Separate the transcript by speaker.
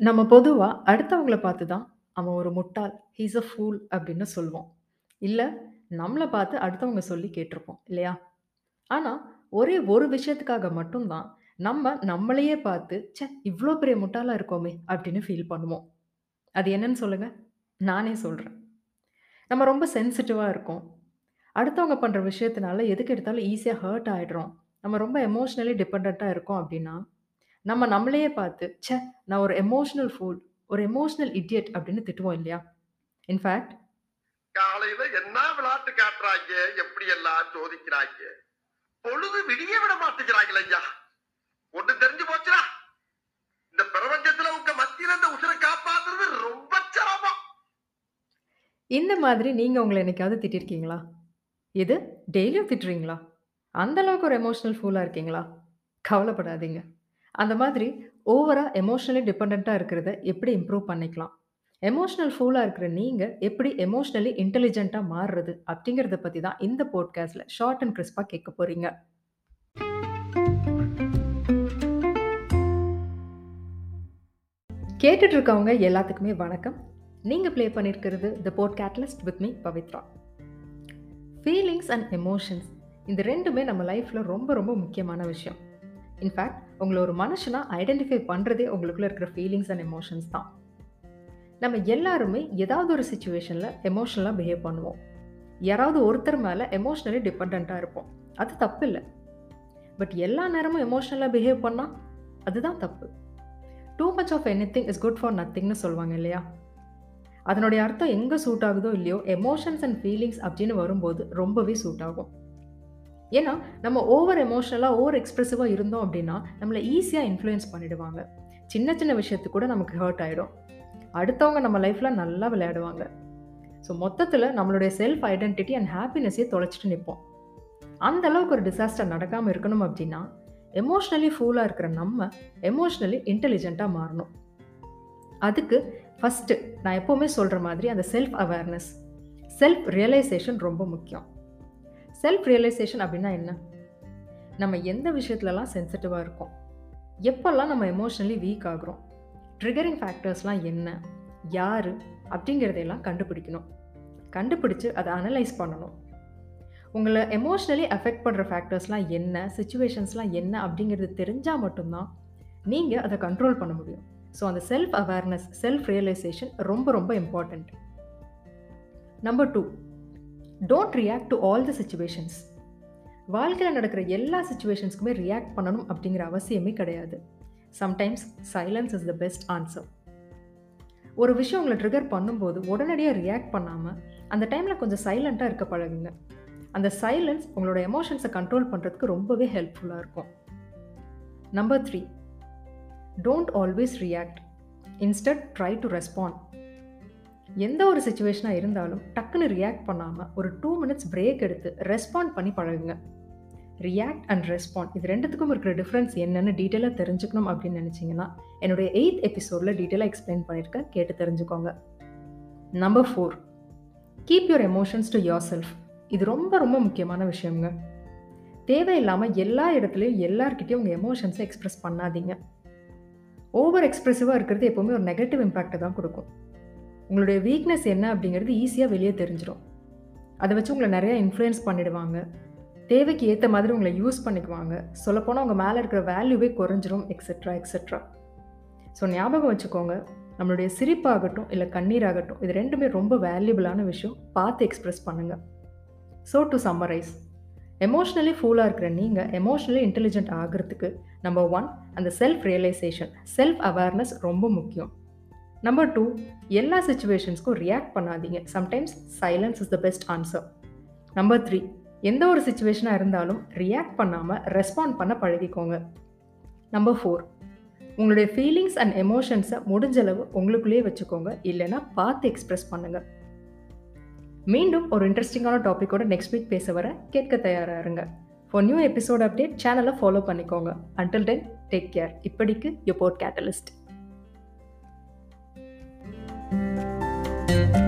Speaker 1: நம்ம பொதுவா அடுத்தவங்கள பார்த்து தான், "அவன் ஒரு முட்டாள். ஹி இஸ் அ ஃபூல்" அப்படின்னு சொல்லுவோம். இல்ல, நம்மள பார்த்து அடுத்தவங்க சொல்லி கேட்டிருப்போம், இல்லையா? ஆனா, ஒரே ஒரு விஷயத்துக்காக மட்டும் தான், நம்ம நம்மளையே பார்த்து, "ச்சே! இவ்ளோ பெரிய முட்டாளா இருக்கோமே!" அப்படின்னு ஃபீல் பண்ணுவோம். அது என்னன்னு சொல்லுங்க? நானே சொல்றேன். நம்ம ரொம்ப சென்சிட்டிவா இருக்கோம். அடுத்தவங்க பண்ற விஷயத்தினால எதுக்கு எடுத்தாலும் ஈஸியா ஹர்ட் ஆயிடுறோம். நம்ம ரொம்ப எமோஷனலி டிபெண்டன்ட்டா இருக்கோம் அப்படின்னா, நம்ம நம்மளையே பார்த்து, "ச்சே! நான் ஒரு எமோஷனல் ஃபூல், ஒரு எமோஷனல் இடியட்" அப்படின்னு திட்டுவோம் இல்லையா? இன்ஃபாக்ட்
Speaker 2: காலையில என்ன விளையாட்டு காட்டுறாங்க எப்படி எல்லாம் சோதிக்கிறாங்க பொழுது விடிய விட மாட்டேங்கிறாங்களே ஐயா ஒண்ணு தெரிஞ்சு போச்சுடா இந்த பிரபஞ்சத்துல உங்க மத்தியில இந்த உசுரை காப்பாத்துறது ரொம்ப சிரமம்
Speaker 1: இந்த மாதிரி நீங்க உங்கள என்னைக்காவது திட்டியிருக்கீங்களா? எது? டெய்லியும் திட்டுறீங்களா? அந்த அளவுக்கு ஒரு எமோஷனல் ஃபூலா இருக்கீங்களா? கவலைப்படாதீங்க. அந்த மாதிரி ஓவரா எமோஷனலி டிபெண்ட்டாக இருக்கிறத எப்படி இம்ப்ரூவ் பண்ணிக்கலாம்? எமோஷனல் ஃபூலாக இருக்கிற நீங்கள் எப்படி எமோஷ்னலி இன்டெலிஜென்ட்டாக மாறுறது? அப்படிங்கிறத பற்றி தான் இந்த பாட்காஸ்ட்ல ஷார்ட் அண்ட் கிறிஸ்பாக கேட்க போகிறீங்க கேட்டுட்டு இருக்கவங்க எல்லாத்துக்குமே வணக்கம். நீங்கள் ப்ளே பண்ணியிருக்கிறது the pod catalyst with me Pavithra. Feelings and emotions இந்த ரெண்டுமே நம்ம லைஃப்பில் ரொம்ப ரொம்ப முக்கியமான விஷயம். இன்ஃபேக்ட் உங்களை ஒரு மனுஷனாக ஐடென்டிஃபை பண்ணுறதே உங்களுக்குள்ளே இருக்கிற ஃபீலிங்ஸ் அண்ட் எமோஷன்ஸ் தான். நம்ம எல்லாருமே ஏதாவது ஒரு சுச்சுவேஷனில் எமோஷனலாக பிஹேவ் பண்ணுவோம். யாராவது ஒருத்தர் மேலே எமோஷ்னலி டிபெண்ட்டாக இருப்போம். அது தப்பு இல்லை பட் எல்லா நேரமும் எமோஷ்னலாக பிஹேவ் பண்ணால் அதுதான் தப்பு. Too much of anything is good for நத்திங்னு சொல்லுவாங்க இல்லையா? அதனுடைய அர்த்தம் எங்கே சூட் ஆகுதோ இல்லையோ, எமோஷன்ஸ் அண்ட் ஃபீலிங்ஸ் அப்படின்னு வரும்போது ரொம்பவே சூட் ஆகும். ஏன்னா, நம்ம ஓவர் எமோஷ்னலாக ஓவர் எக்ஸ்ப்ரெசிவாக இருந்தோம் அப்படின்னா, நம்மளை ஈஸியாக இன்ஃப்ளூயன்ஸ் பண்ணிடுவாங்க. சின்ன சின்ன விஷயத்துக்கு கூட நமக்கு ஹர்ட் ஆகிடும் அடுத்தவங்க நம்ம லைஃப்பில் நல்லா விளையாடுவாங்க. ஸோ மொத்தத்தில் நம்மளுடைய செல்ஃப் ஐடென்டிட்டி அண்ட் ஹாப்பினஸையே தொலைச்சிட்டு நிற்போம் அந்த அளவுக்கு ஒரு டிசாஸ்டர் நடக்காமல் இருக்கணும் அப்படின்னா, எமோஷ்னலி ஃபூலாக இருக்கிற நம்ம, எமோஷ்னலி இன்டெலிஜென்ட்டாக மாறணும். அதுக்கு ஃபஸ்ட்டு நான் எப்போவுமே சொல்கிற மாதிரி அந்த செல்ஃப் அவேர்னஸ், செல்ஃப் ரியலைசேஷன் ரொம்ப முக்கியம். செல்ஃப் ரியலைசேஷன் அப்படின்னா என்ன? நம்ம எந்த விஷயத்துலலாம் சென்சிட்டிவாக இருக்கோம்? எப்போல்லாம் நம்ம எமோஷ்னலி வீக் ஆகுறோம்? ட்ரிகரிங் ஃபேக்டர்ஸ்லாம் என்ன? யார் அப்படிங்கிறதையெல்லாம் கண்டுபிடிக்கணும். கண்டுபிடிச்சு அதை அனலைஸ் பண்ணணும். உங்களை எமோஷ்னலி அஃபெக்ட் பண்ணுற ஃபேக்டர்ஸ்லாம் என்ன? சுச்சுவேஷன்ஸ்லாம் என்ன? அப்படிங்கிறது தெரிஞ்சால் மட்டும்தான் நீங்கள் அதை கண்ட்ரோல் பண்ண முடியும். ஸோ அந்த செல்ஃப் அவேர்னஸ், செல்ஃப் ரியலைசேஷன் ரொம்ப ரொம்ப important number two don't react to all the situations வாழ்க்கையில் நடக்கிற எல்லா சுச்சுவேஷன்ஸ்க்குமே ரியாக்ட் பண்ணணும் அப்படிங்கிற அவசியமே கிடையாது. Sometimes silence is the best answer. ஒரு விஷயம் உங்களை ட்ரிகர் பண்ணும்போது உடனடியாக ரியாக்ட் பண்ணாமல் அந்த டைமில் கொஞ்சம் சைலண்ட்டாக இருக்க பழகுங்க. அந்த சைலன்ஸ் உங்களோட எமோஷன்ஸை கண்ட்ரோல் பண்ணுறதுக்கு ரொம்பவே ஹெல்ப்ஃபுல்லாக இருக்கும். Number three don't always react. Instead try to respond. எந்த ஒரு சுச்சுவேஷனாக இருந்தாலும் டக்குன்னு ரியாக்ட் பண்ணாமல் ஒரு டூ மினிட்ஸ் பிரேக் எடுத்து ரெஸ்பாண்ட் பண்ணி பழகுங்க. ரியாக்ட் அண்ட் ரெஸ்பாண்ட் இது ரெண்டுத்துக்கும் இருக்கிற டிஃப்ரென்ஸ் என்னென்னு டீட்டெயிலாக தெரிஞ்சுக்கணும் அப்படின்னு நினச்சிங்கன்னா என்னுடைய எயித் எபிசோடில் டீட்டெயிலாக எக்ஸ்பிளைன் பண்ணியிருக்கேன். கேட்டு தெரிஞ்சுக்கோங்க. Number four keep your emotions to yourself. இது ரொம்ப ரொம்ப முக்கியமான விஷயம்ங்க. தேவையில்லாமல் எல்லா இடத்துலையும் எல்லார்கிட்டையும் உங்கள் எமோஷன்ஸை எக்ஸ்ப்ரெஸ் பண்ணாதீங்க. ஓவர் எக்ஸ்ப்ரெசிவாக இருக்கிறது எப்போவுமே ஒரு நெகட்டிவ் இம்பேக்டை தான் கொடுக்கும் உங்களுடைய வீக்னஸ் என்ன அப்படிங்கிறது ஈஸியாக வெளியே தெரிஞ்சிடும் அதை வச்சு உங்களை நிறையா இன்ஃப்ளூயன்ஸ் பண்ணிடுவாங்க. தேவைக்கு ஏற்ற மாதிரி உங்களை யூஸ் பண்ணிக்குவாங்க. சொல்லப்போனால் உங்கள் மேலே இருக்கிற வேல்யூவே குறைஞ்சிரும் எக்ஸட்ரா எக்ஸட்ரா ஸோ ஞாபகம் வச்சுக்கோங்க, நம்மளுடைய சிரிப்பாகட்டும், இல்லை கண்ணீராகட்டும் இது ரெண்டுமே ரொம்ப வேல்யூபிளான விஷயம். பார்த்து எக்ஸ்ப்ரெஸ் பண்ணுங்கள் ஸோ டு சம்மரைஸ் எமோஷ்னலி ஃபூலாக இருக்கிற நீங்கள் எமோஷ்னலி இன்டெலிஜென்ட் ஆகுறதுக்கு நம்பர் ஒன் அந்த செல்ஃப் ரியலைசேஷன், செல்ஃப் அவேர்னஸ் ரொம்ப முக்கியம். நம்பர் டூ எல்லா சுச்சுவேஷன்ஸ்க்கும் ரியாக்ட் பண்ணாதீங்க. Sometimes silence is the best answer. Number three எந்த ஒரு சுச்சுவேஷனாக இருந்தாலும் ரியாக்ட் பண்ணாமல் ரெஸ்பாண்ட் பண்ண பழகிக்கோங்க. நம்பர் ஃபோர் உங்களுடைய ஃபீலிங்ஸ் அண்ட் எமோஷன்ஸை முடிஞ்சளவு உங்களுக்குள்ளேயே வச்சுக்கோங்க. இல்லைன்னா பார்த்து எக்ஸ்ப்ரெஸ் பண்ணுங்க. மீண்டும் ஒரு இன்ட்ரெஸ்டிங்கான டாப்பிக்கோட நெக்ஸ்ட் வீக் பேச வர கேட்க தயாராக இருங்க. ஃபார் நியூ எபிசோட் அப்டேட் சேனலை ஃபாலோ பண்ணிக்கோங்க. Until then take care. இப்படிக்கு யுவர் போட் கேட்டலிஸ்ட். 嗯。